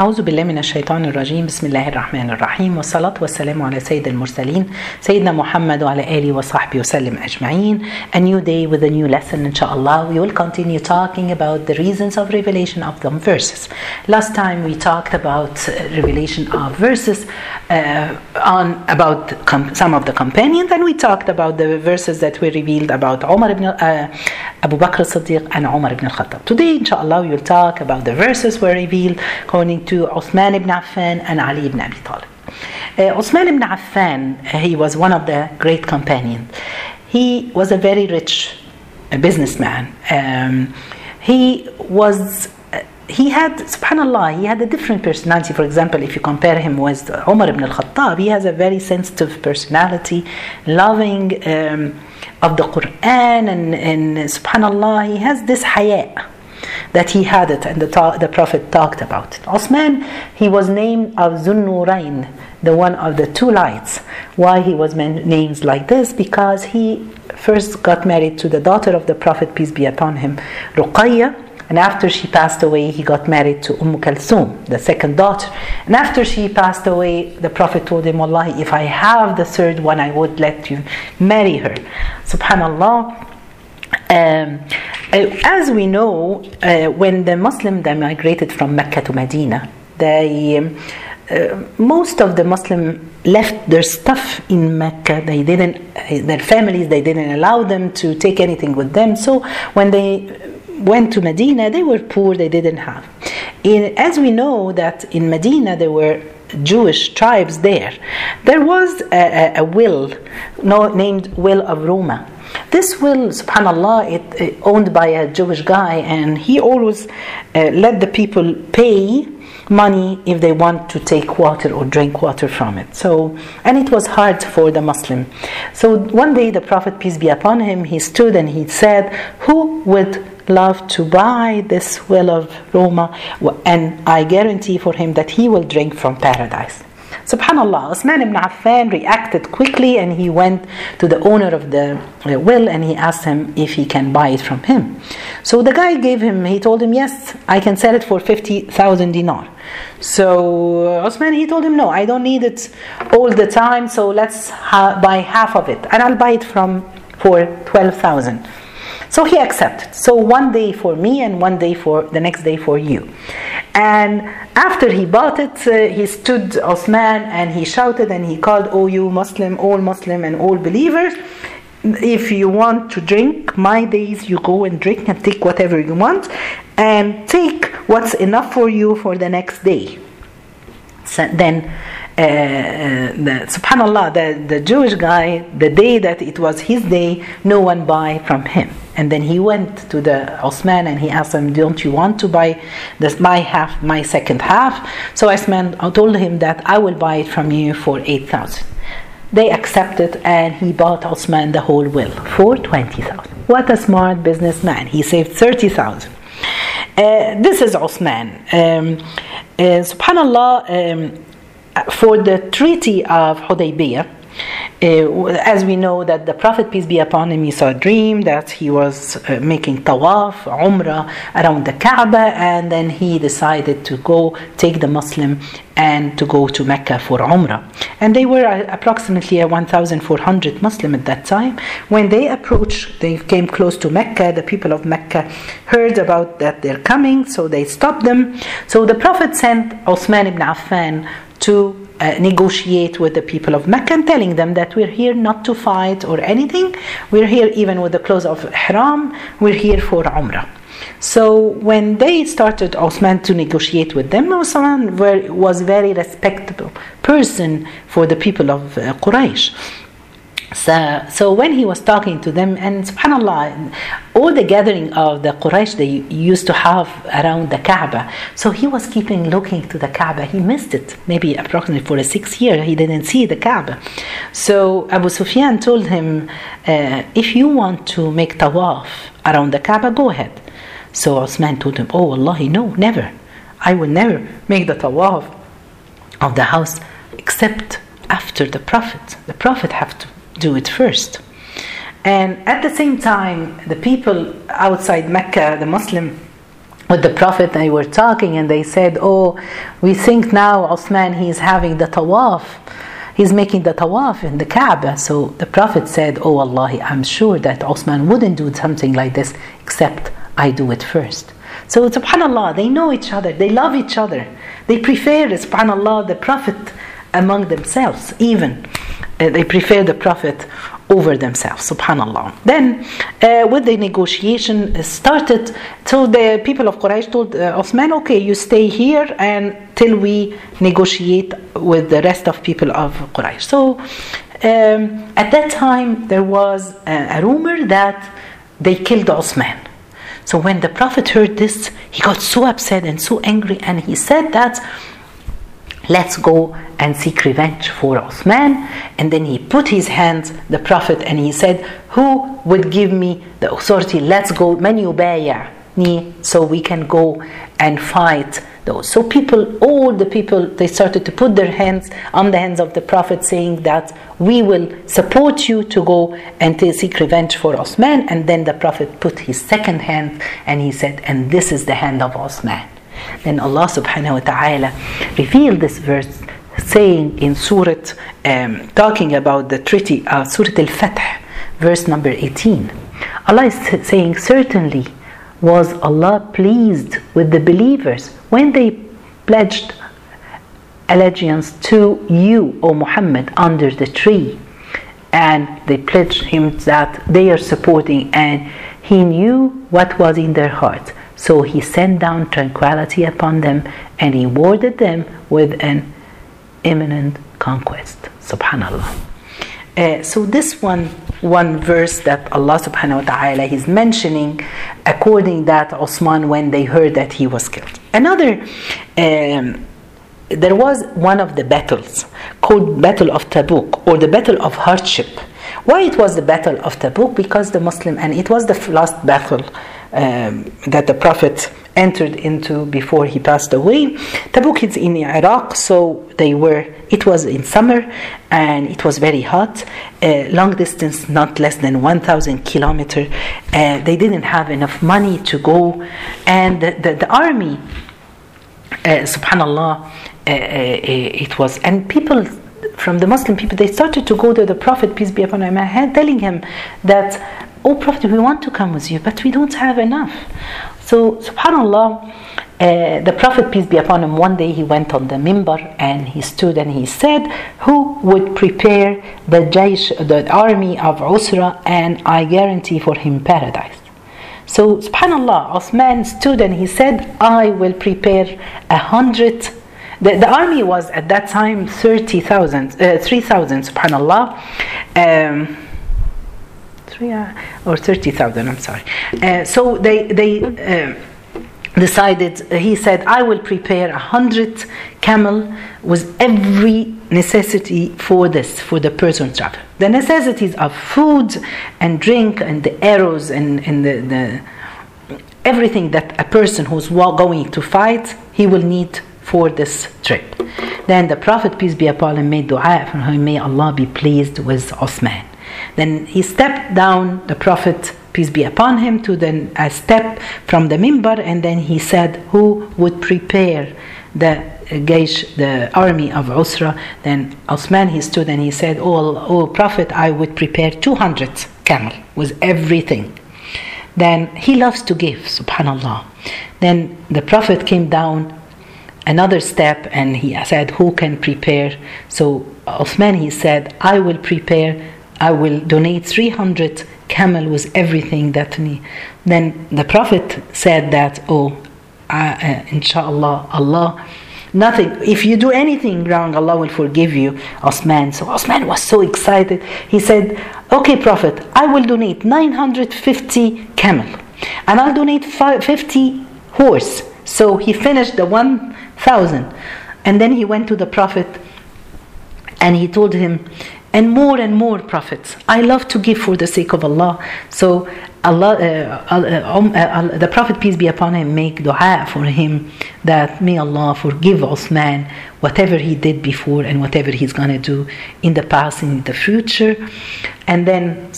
أعوذ بالله من الشيطان الرجيم بسم الله الرحمن الرحيم والصلاة والسلام على سيد المرسلين سيدنا محمد وعلى آله وصحبه وسلم أجمعين A new day with a new lesson inshallah We will continue talking about the reasons of revelation of the verses Last time we talked about revelation of verses uh, on about some of the companions and we talked about the verses that were revealed about Umar ibn uh, Abu Bakr as-Siddiq and Umar ibn al-Khattab Today inshallah we will talk about the verses were revealed according to Uthman ibn Affan and Ali ibn Abi Talib. Uh, Uthman ibn Affan, he was one of the great companions. He was a very rich businessman. Um, he was he had subhanallah he had a different personality for example if you compare him with umar ibn al-khattab he has a very sensitive personality loving um, of the quran and, and subhanallah he has this haya that he had it and the, ta- the prophet talked about it osman he was named of zunnurain the one of the two lights why he was named like this because he first got married to the daughter of the prophet peace be upon him ruqayya and after she passed away, he got married to Umm Kalsum, the second daughter. And after she passed away, the Prophet told him, Wallahi, if I have the third one, I would let you marry her. Subhanallah. Um, as we know, uh, when the Muslims migrated from Mecca to Medina, they um, uh, most of the Muslim left their stuff in Mecca. They didn't, uh, their families, they didn't allow them to take anything with them. So when they went to Medina, they were poor, they didn't have. In, as we know that in Medina there were Jewish tribes there, there was a, a, a will no, named Will of Roma. This will, subhanAllah, it, it owned by a Jewish guy, and he always uh, let the people pay money if they want to take water or drink water from it. So, and it was hard for the Muslim. So one day the Prophet, peace be upon him, he stood and he said, Who would love to buy this well of Roma? And I guarantee for him that he will drink from paradise. Subhanallah, Osman ibn Affan reacted quickly and he went to the owner of the will and he asked him if he can buy it from him. So the guy gave him, he told him, Yes, I can sell it for 50,000 dinar. So uh, Osman, he told him, No, I don't need it all the time, so let's ha- buy half of it and I'll buy it from for 12,000. So he accepted. So one day for me and one day for the next day for you. And after he bought it, uh, he stood Osman and he shouted and he called, Oh, you Muslim, all Muslim and all believers. If you want to drink my days, you go and drink and take whatever you want and take what's enough for you for the next day. So then the, subhanallah the, the jewish guy the day that it was his day no one buy from him. And then he went to the Osman and he asked him don't you want to buy this my half my second half? So Osman told him that I will buy it from you for 8000 they accepted and he bought Osman the whole will for 20000 what a smart businessman. He saved 30000 uh, this is Osman. Um, uh, subhanallah um, for the Treaty of Hudaybiyah, uh, as we know that the Prophet peace be upon him, he saw a dream that he was uh, making tawaf, umrah around the Kaaba, and then he decided to go take the Muslim and to go to Mecca for umrah. And they were uh, approximately 1,400 Muslim at that time. When they approached, they came close to Mecca. The people of Mecca heard about that they're coming, so they stopped them. So the Prophet sent Osman ibn Affan to uh, negotiate with the people of Mecca and telling them that we're here not to fight or anything. We're here even with the clothes of Ihram. We're here for Umrah. So when they started Osman to negotiate with them, Osman was very respectable person for the people of uh, Quraysh. So, so when he was talking to them, and subhanAllah, all the gathering of the Quraysh they used to have around the Kaaba. So he was keeping looking to the Kaaba. He missed it, maybe approximately for a six year, he didn't see the Kaaba. So Abu Sufyan told him, uh, if you want to make tawaf around the Kaaba, go ahead. So Osman told him, oh Allah, no, never. I will never make the tawaf of the house except after the Prophet. The Prophet have to do it first. And at the same time, the people outside Mecca, the Muslim with the Prophet, they were talking and they said, Oh, we think now Osman, he's having the tawaf. He's making the tawaf in the Kaaba. So the Prophet said, Oh Allah, I'm sure that Osman wouldn't do something like this except I do it first. So subhanAllah, they know each other, they love each other. They prefer, subhanAllah, the Prophet among themselves, even. Uh, they prefer the Prophet over themselves, subhanallah. Then, uh, with the negotiation started, so the people of Quraysh told uh, Osman, okay, you stay here and till we negotiate with the rest of people of Quraysh. So, um, at that time, there was a, a rumor that they killed Osman. So when the Prophet heard this, he got so upset and so angry, and he said that let's go and seek revenge for Osman. And then he put his hands, the Prophet, and he said, Who would give me the authority? Let's go, man me, so we can go and fight those. So people, all the people, they started to put their hands on the hands of the Prophet, saying that we will support you to go and to seek revenge for Osman. And then the Prophet put his second hand and he said, And this is the hand of Osman. Then Allah subhanahu wa ta'ala revealed this verse saying in Surah, um, talking about the treaty, uh, Surah Al Fath, verse number 18. Allah is saying, Certainly was Allah pleased with the believers when they pledged allegiance to you, O Muhammad, under the tree. And they pledged him that they are supporting, and he knew what was in their heart. So he sent down tranquility upon them and rewarded them with an imminent conquest. Subhanallah. Uh, so this one one verse that Allah subhanahu wa ta'ala is mentioning according that Osman when they heard that he was killed. Another um, there was one of the battles called Battle of Tabuk or the Battle of Hardship. Why it was the Battle of Tabuk? Because the Muslim and it was the last battle um, that the Prophet entered into before he passed away. Tabuk is in Iraq, so they were. It was in summer, and it was very hot. Uh, long distance, not less than 1,000 kilometer. Uh, they didn't have enough money to go, and the, the, the army, uh, Subhanallah, uh, uh, it was, and people from the Muslim people, they started to go to the Prophet, peace be upon him, telling him that Oh Prophet, we want to come with you, but we don't have enough. So, subhanAllah, uh, the Prophet, peace be upon him, one day he went on the mimbar and he stood and he said, Who would prepare the Jaish, the army of Usra, and I guarantee for him paradise? So, subhanAllah, Osman stood and he said, I will prepare a hundred. The, the army was at that time 30,000, uh, 3,000, subhanAllah. Um, three uh, or thirty thousand. I'm sorry. Uh, so they they. Uh, decided he said i will prepare a hundred camel with every necessity for this for the person travel the necessities of food and drink and the arrows and, and the, the everything that a person who's going to fight he will need for this trip then the prophet peace be upon him made dua for him may allah be pleased with osman then he stepped down, the Prophet, peace be upon him, to the, a step from the mimbar, and then he said, Who would prepare the Gaish, the army of Usra? Then Osman, he stood and he said, Oh, oh Prophet, I would prepare 200 camel with everything. Then he loves to give, subhanAllah. Then the Prophet came down another step and he said, Who can prepare? So Osman, he said, I will prepare I will donate 300 camel with everything that me. Then the Prophet said that, oh, uh, inshallah, Allah, nothing. If you do anything wrong, Allah will forgive you, Osman. So Osman was so excited. He said, okay, Prophet, I will donate 950 camel and I'll donate 50 horse. So he finished the 1,000. And then he went to the Prophet and he told him, and more and more prophets. I love to give for the sake of Allah. So Allah, uh, uh, um, uh, the Prophet peace be upon him, make dua for him that may Allah forgive Osman whatever he did before and whatever he's gonna do in the past and in the future. And then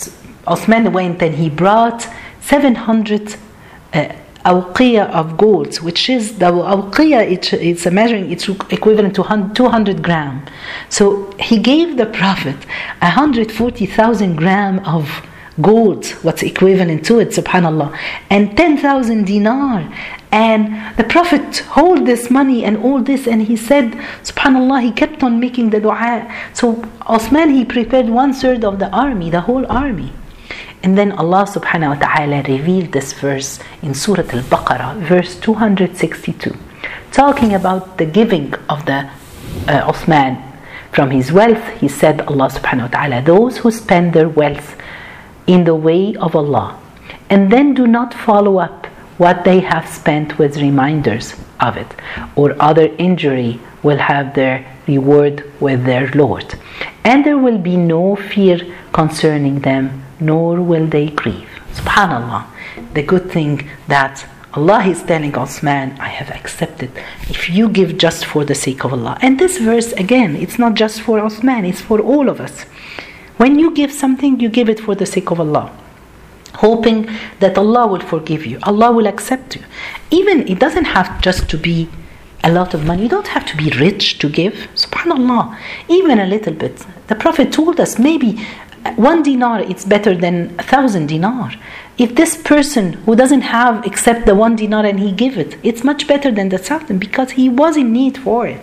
Osman went and he brought 700 uh, awqiya of gold, which is the awqiya, it, it's a measuring, it's equivalent to 200 gram. So he gave the Prophet 140,000 gram of gold, what's equivalent to it, subhanAllah, and 10,000 dinar. And the Prophet hold this money and all this, and he said, subhanAllah, he kept on making the dua. So Osman, he prepared one third of the army, the whole army. And then Allah subhanahu wa ta'ala revealed this verse in Surah Al Baqarah, verse 262, talking about the giving of the uh, Uthman from his wealth. He said, Allah subhanahu wa ta'ala, those who spend their wealth in the way of Allah and then do not follow up what they have spent with reminders of it, or other injury will have their reward with their Lord. And there will be no fear concerning them nor will they grieve. Subhanallah. The good thing that Allah is telling Osman, I have accepted. If you give just for the sake of Allah. And this verse, again, it's not just for Osman, it's for all of us. When you give something, you give it for the sake of Allah. Hoping that Allah will forgive you, Allah will accept you. Even it doesn't have just to be a lot of money. You don't have to be rich to give. Subhanallah. Even a little bit. The Prophet told us maybe one dinar it's better than a thousand dinar. If this person who doesn't have except the one dinar and he give it it's much better than the thousand because he was in need for it.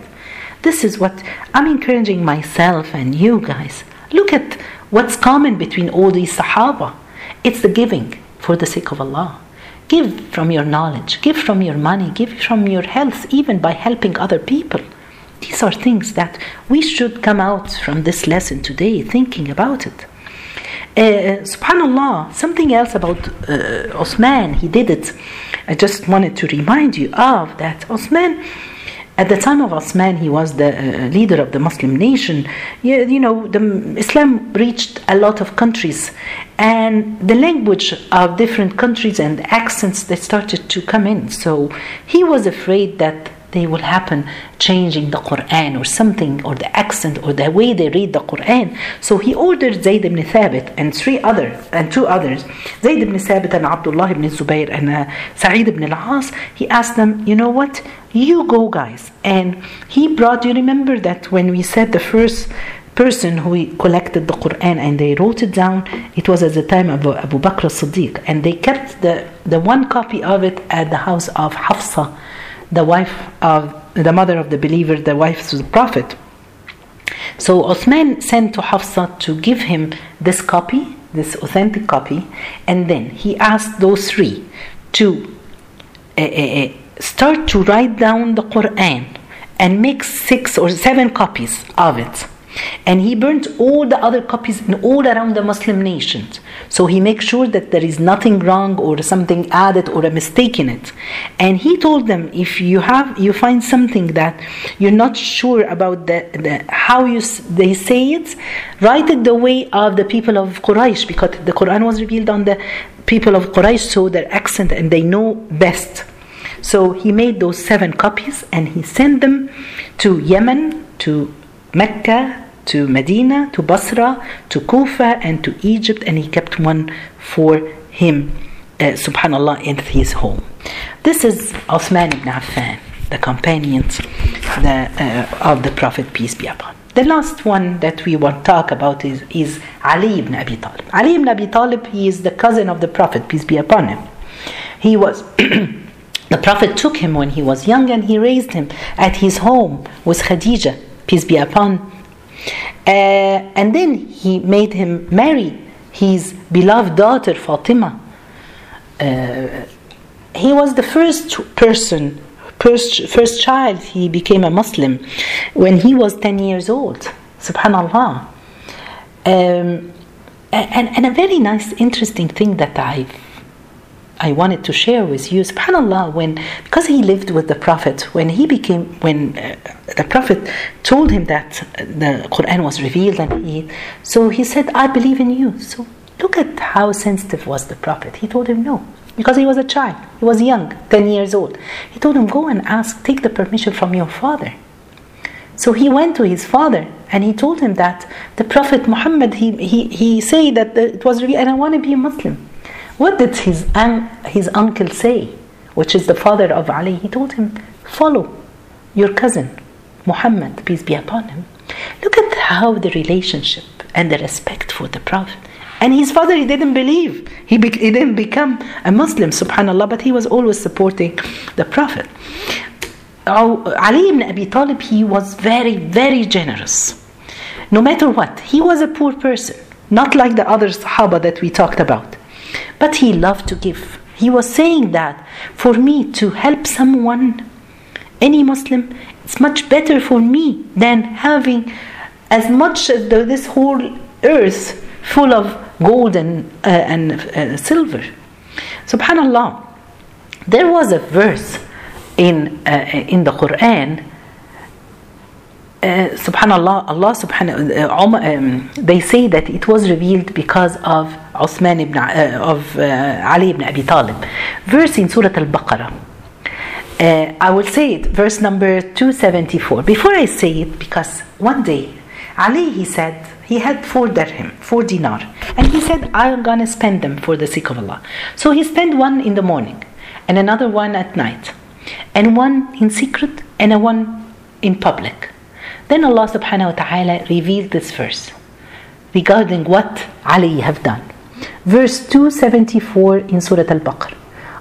This is what i'm encouraging myself and you guys. Look at what's common between all these sahaba. It's the giving for the sake of allah. Give from your knowledge give from your money give from your health even by helping other people these are things that we should come out from this lesson today thinking about it. Uh, subhanallah, something else about uh, Osman, he did it. I just wanted to remind you of that. Osman, at the time of Osman, he was the uh, leader of the Muslim nation. You, you know, the, Islam reached a lot of countries, and the language of different countries and accents they started to come in. So he was afraid that they will happen changing the Quran or something or the accent or the way they read the Quran. So he ordered Zayd ibn Thabit and three other and two others, Zayd ibn Thabit and Abdullah ibn Zubayr and uh, Sa'id ibn al-As. He asked them, you know what? You go, guys. And he brought. You remember that when we said the first person who collected the Quran and they wrote it down, it was at the time of Abu Bakr as-Siddiq, and they kept the the one copy of it at the house of Hafsa the wife of the mother of the believer, the wife of the Prophet. So Uthman sent to Hafsa to give him this copy, this authentic copy, and then he asked those three to uh, uh, start to write down the Quran and make six or seven copies of it and he burnt all the other copies in all around the Muslim nations. So he makes sure that there is nothing wrong or something added or a mistake in it. And he told them, if you have you find something that you're not sure about the, the how you they say it, write it the way of the people of Quraysh because the Quran was revealed on the people of Quraysh, so their accent and they know best. So he made those seven copies and he sent them to Yemen, to Mecca, to Medina, to Basra, to Kufa, and to Egypt, and he kept one for him, uh, subhanAllah, in his home. This is Osman ibn Affan, the companions the, uh, of the Prophet, peace be upon him. the last one that we want to talk about is, is Ali ibn Abi Talib. Ali ibn Abi Talib, he is the cousin of the Prophet, peace be upon him. He was, the Prophet took him when he was young and he raised him at his home with Khadija, peace be upon. Uh, and then he made him marry his beloved daughter Fatima. Uh, he was the first person, first, first child, he became a Muslim when he was 10 years old. Subhanallah. Um, and, and a very nice, interesting thing that I've I wanted to share with you. Subhanallah, when because he lived with the Prophet, when he became when uh, the Prophet told him that the Quran was revealed, and he so he said, "I believe in you." So look at how sensitive was the Prophet. He told him no because he was a child. He was young, ten years old. He told him, "Go and ask, take the permission from your father." So he went to his father and he told him that the Prophet Muhammad he he he said that it was revealed, and I want to be a Muslim. What did his, his uncle say? which is the father of Ali, he told him, Follow your cousin, Muhammad, peace be upon him. Look at how the relationship and the respect for the Prophet. And his father, he didn't believe. He, be- he didn't become a Muslim, subhanAllah, but he was always supporting the Prophet. Ali ibn Abi Talib, he was very, very generous. No matter what, he was a poor person, not like the other Sahaba that we talked about. But he loved to give. He was saying that for me to help someone, any Muslim, it's much better for me than having as much as this whole earth full of gold and, uh, and uh, silver. Subhanallah, there was a verse in, uh, in the Quran. Uh, subhanallah, Allah subhanahu um, they say that it was revealed because of Uthman ibn uh, of uh, Ali ibn Abi Talib. Verse in Surah Al-Baqarah. I will say it, verse number 274. Before I say it, because one day Ali he said he had four dirham, four dinar, and he said I'm gonna spend them for the sake of Allah. So he spent one in the morning, and another one at night, and one in secret, and a one in public. Then Allah subhanahu wa ta'ala revealed this verse regarding what Ali have done. Verse 274 in Surah Al-Baqarah.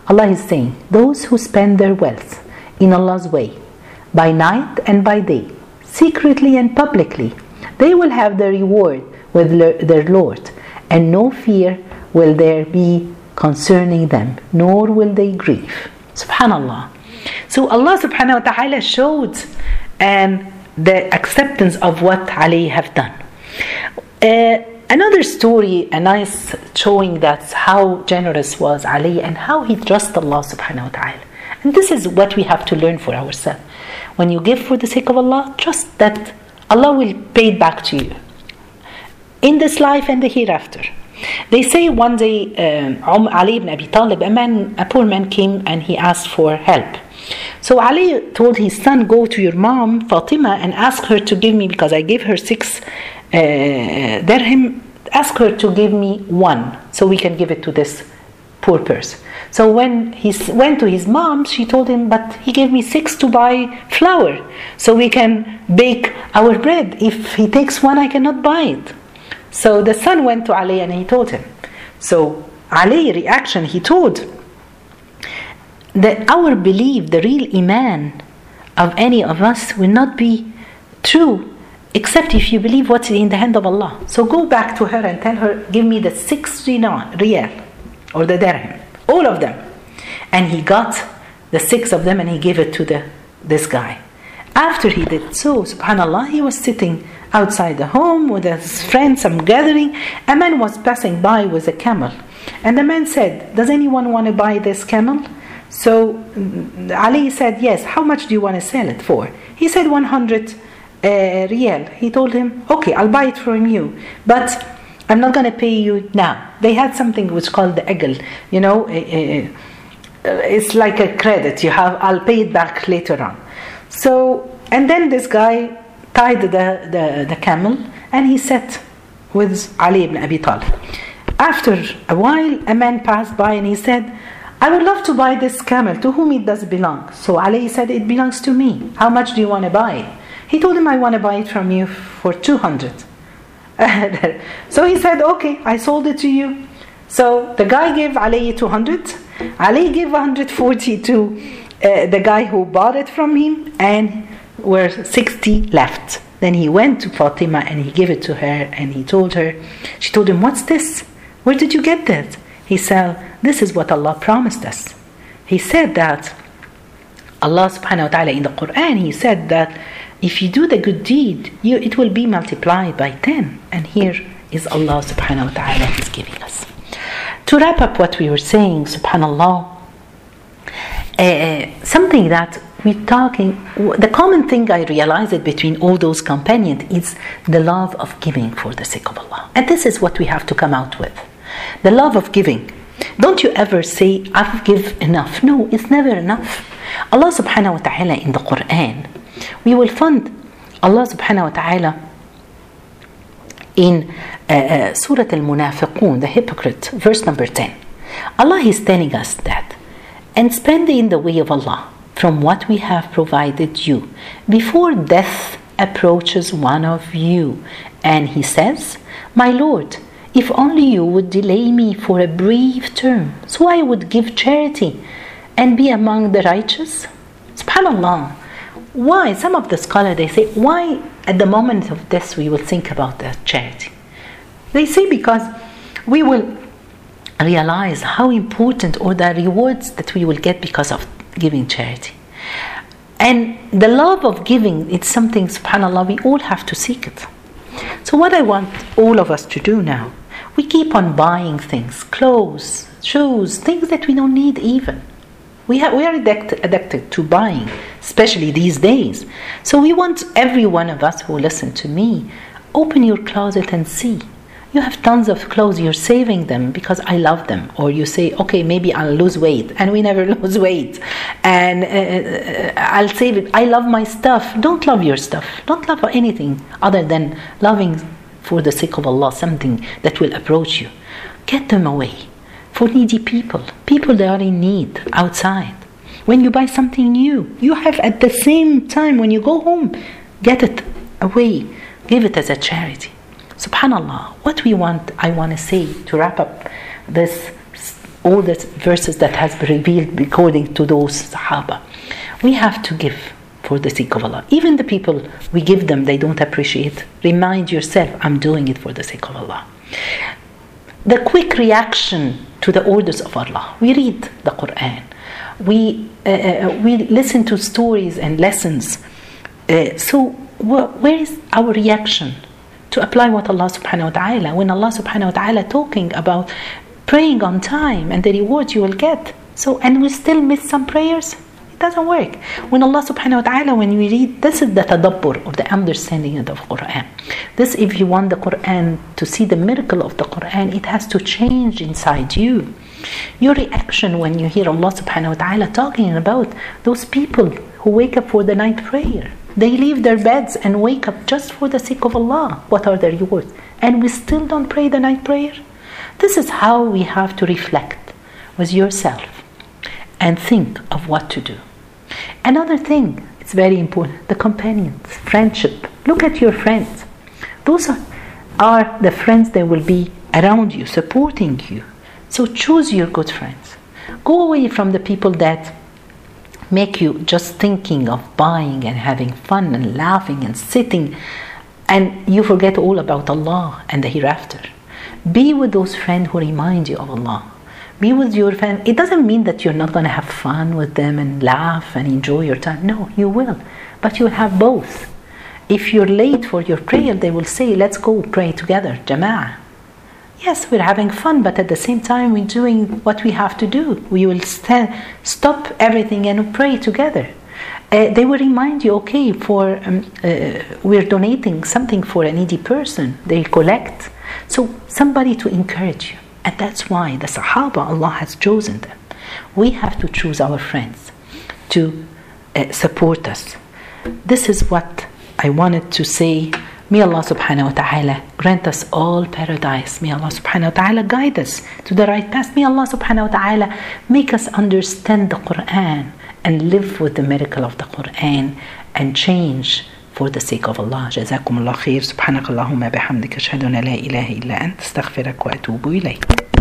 Allah is saying, Those who spend their wealth in Allah's way, by night and by day, secretly and publicly, they will have their reward with their Lord, and no fear will there be concerning them, nor will they grieve. Subhanallah. So Allah subhanahu wa ta'ala showed and the acceptance of what Ali have done. Uh, another story, a nice showing that how generous was Ali and how he trusted Allah subhanahu wa ta'ala. And this is what we have to learn for ourselves. When you give for the sake of Allah, trust that Allah will pay it back to you in this life and the hereafter. They say one day um, Ali ibn Abi Talib, a man, a poor man came and he asked for help. So Ali told his son, Go to your mom, Fatima, and ask her to give me, because I gave her six uh, dirham, ask her to give me one so we can give it to this poor person. So when he went to his mom, she told him, But he gave me six to buy flour so we can bake our bread. If he takes one, I cannot buy it. So the son went to Ali and he told him. So Ali reaction, he told that our belief, the real iman of any of us will not be true except if you believe what's in the hand of Allah. So go back to her and tell her, give me the six riyal, or the dirham, all of them. And he got the six of them and he gave it to the, this guy. After he did so, subhanAllah, he was sitting outside the home with his friends, some gathering. A man was passing by with a camel. And the man said, Does anyone want to buy this camel? So Ali said, Yes, how much do you want to sell it for? He said, 100 uh. He told him, Okay, I'll buy it from you, but I'm not going to pay you now. They had something which called the egel, you know, uh, it's like a credit. You have, I'll pay it back later on. So, and then this guy tied the, the, the camel and he sat with Ali ibn Abi Talib. After a while, a man passed by and he said, I would love to buy this camel. To whom it does belong? So Ali said, It belongs to me. How much do you want to buy? He told him, I want to buy it from you for 200. so he said, Okay, I sold it to you. So the guy gave Ali 200. Ali gave 140 to uh, the guy who bought it from him, and were 60 left. Then he went to Fatima and he gave it to her and he told her, she told him, What's this? Where did you get that? He said, This is what Allah promised us. He said that Allah subhanahu wa ta'ala in the Quran, He said that if you do the good deed, you, it will be multiplied by 10. And here is Allah subhanahu wa ta'ala is giving us. To wrap up what we were saying, subhanallah, uh, something that we're talking, the common thing I realized between all those companions is the love of giving for the sake of Allah. And this is what we have to come out with. The love of giving. Don't you ever say, I've give enough. No, it's never enough. Allah subhanahu wa ta'ala in the Quran, we will find Allah subhanahu wa ta'ala in uh, uh, Surah Al Munafiqun, the hypocrite, verse number 10. Allah is telling us that and spend in the way of Allah from what we have provided you before death approaches one of you. And he says, My Lord, if only you would delay me for a brief term, so I would give charity and be among the righteous. Subhanallah. Why? Some of the scholars they say, why at the moment of death we will think about the charity? They say because we will realize how important or the rewards that we will get because of giving charity. And the love of giving, it's something, subhanAllah, we all have to seek it. So, what I want all of us to do now, we keep on buying things, clothes, shoes, things that we don't need even. We, have, we are addicted, addicted to buying, especially these days. So, we want every one of us who listen to me, open your closet and see you have tons of clothes you're saving them because i love them. Or you say okay maybe i'll lose weight and we never lose weight. And uh, i'll save it. I love my stuff. Don't love your stuff. Don't love anything other than loving for the sake of allah something that will approach you. Get them away. For needy people. People that are in need outside. When you buy something new you have at the same time when you go home get it away. Give it as a charity subhanallah what we want i want to say to wrap up this all the verses that has been revealed according to those sahaba. We have to give for the sake of allah. Even the people we give them they don't appreciate. Remind yourself i'm doing it for the sake of allah. The quick reaction to the orders of allah. We read the quran. We uh, we listen to stories and lessons. Uh, so wh- where is our reaction to apply what Allah subhanahu wa ta'ala. When Allah subhanahu wa ta'ala talking about praying on time and the rewards you will get. So and we still miss some prayers? It doesn't work. When Allah subhanahu wa ta'ala when we read this is the tadabbur or the understanding of the Quran. This if you want the Quran to see the miracle of the Quran it has to change inside you. Your reaction when you hear Allah subhanahu wa ta'ala talking about those people who wake up for the night prayer they leave their beds and wake up just for the sake of Allah. What are their rewards? And we still don't pray the night prayer? This is how we have to reflect with yourself and think of what to do. Another thing, it's very important the companions, friendship. Look at your friends. Those are, are the friends that will be around you, supporting you. So choose your good friends. Go away from the people that make you just thinking of buying and having fun and laughing and sitting and you forget all about Allah and the hereafter. Be with those friends who remind you of Allah. Be with your friends. It doesn't mean that you're not going to have fun with them and laugh and enjoy your time. No, you will. But you'll have both. If you're late for your prayer, they will say, Let's go pray together, Jama'ah. Yes, we're having fun, but at the same time, we're doing what we have to do. We will st- stop everything and pray together. Uh, they will remind you, okay, for um, uh, we're donating something for a needy person. They collect, so somebody to encourage you, and that's why the Sahaba Allah has chosen them. We have to choose our friends to uh, support us. This is what I wanted to say. May Allah subhanahu wa ta'ala grant us all paradise. May Allah subhanahu wa ta'ala guide us to the right path. May Allah subhanahu wa ta'ala make us understand the Quran and live with the miracle of the Quran and change for the sake of Allah. جزاكم الله خير سبحانك اللهم بحمدك أشهد أن لا إله إلا أنت استغفرك وأتوب إليك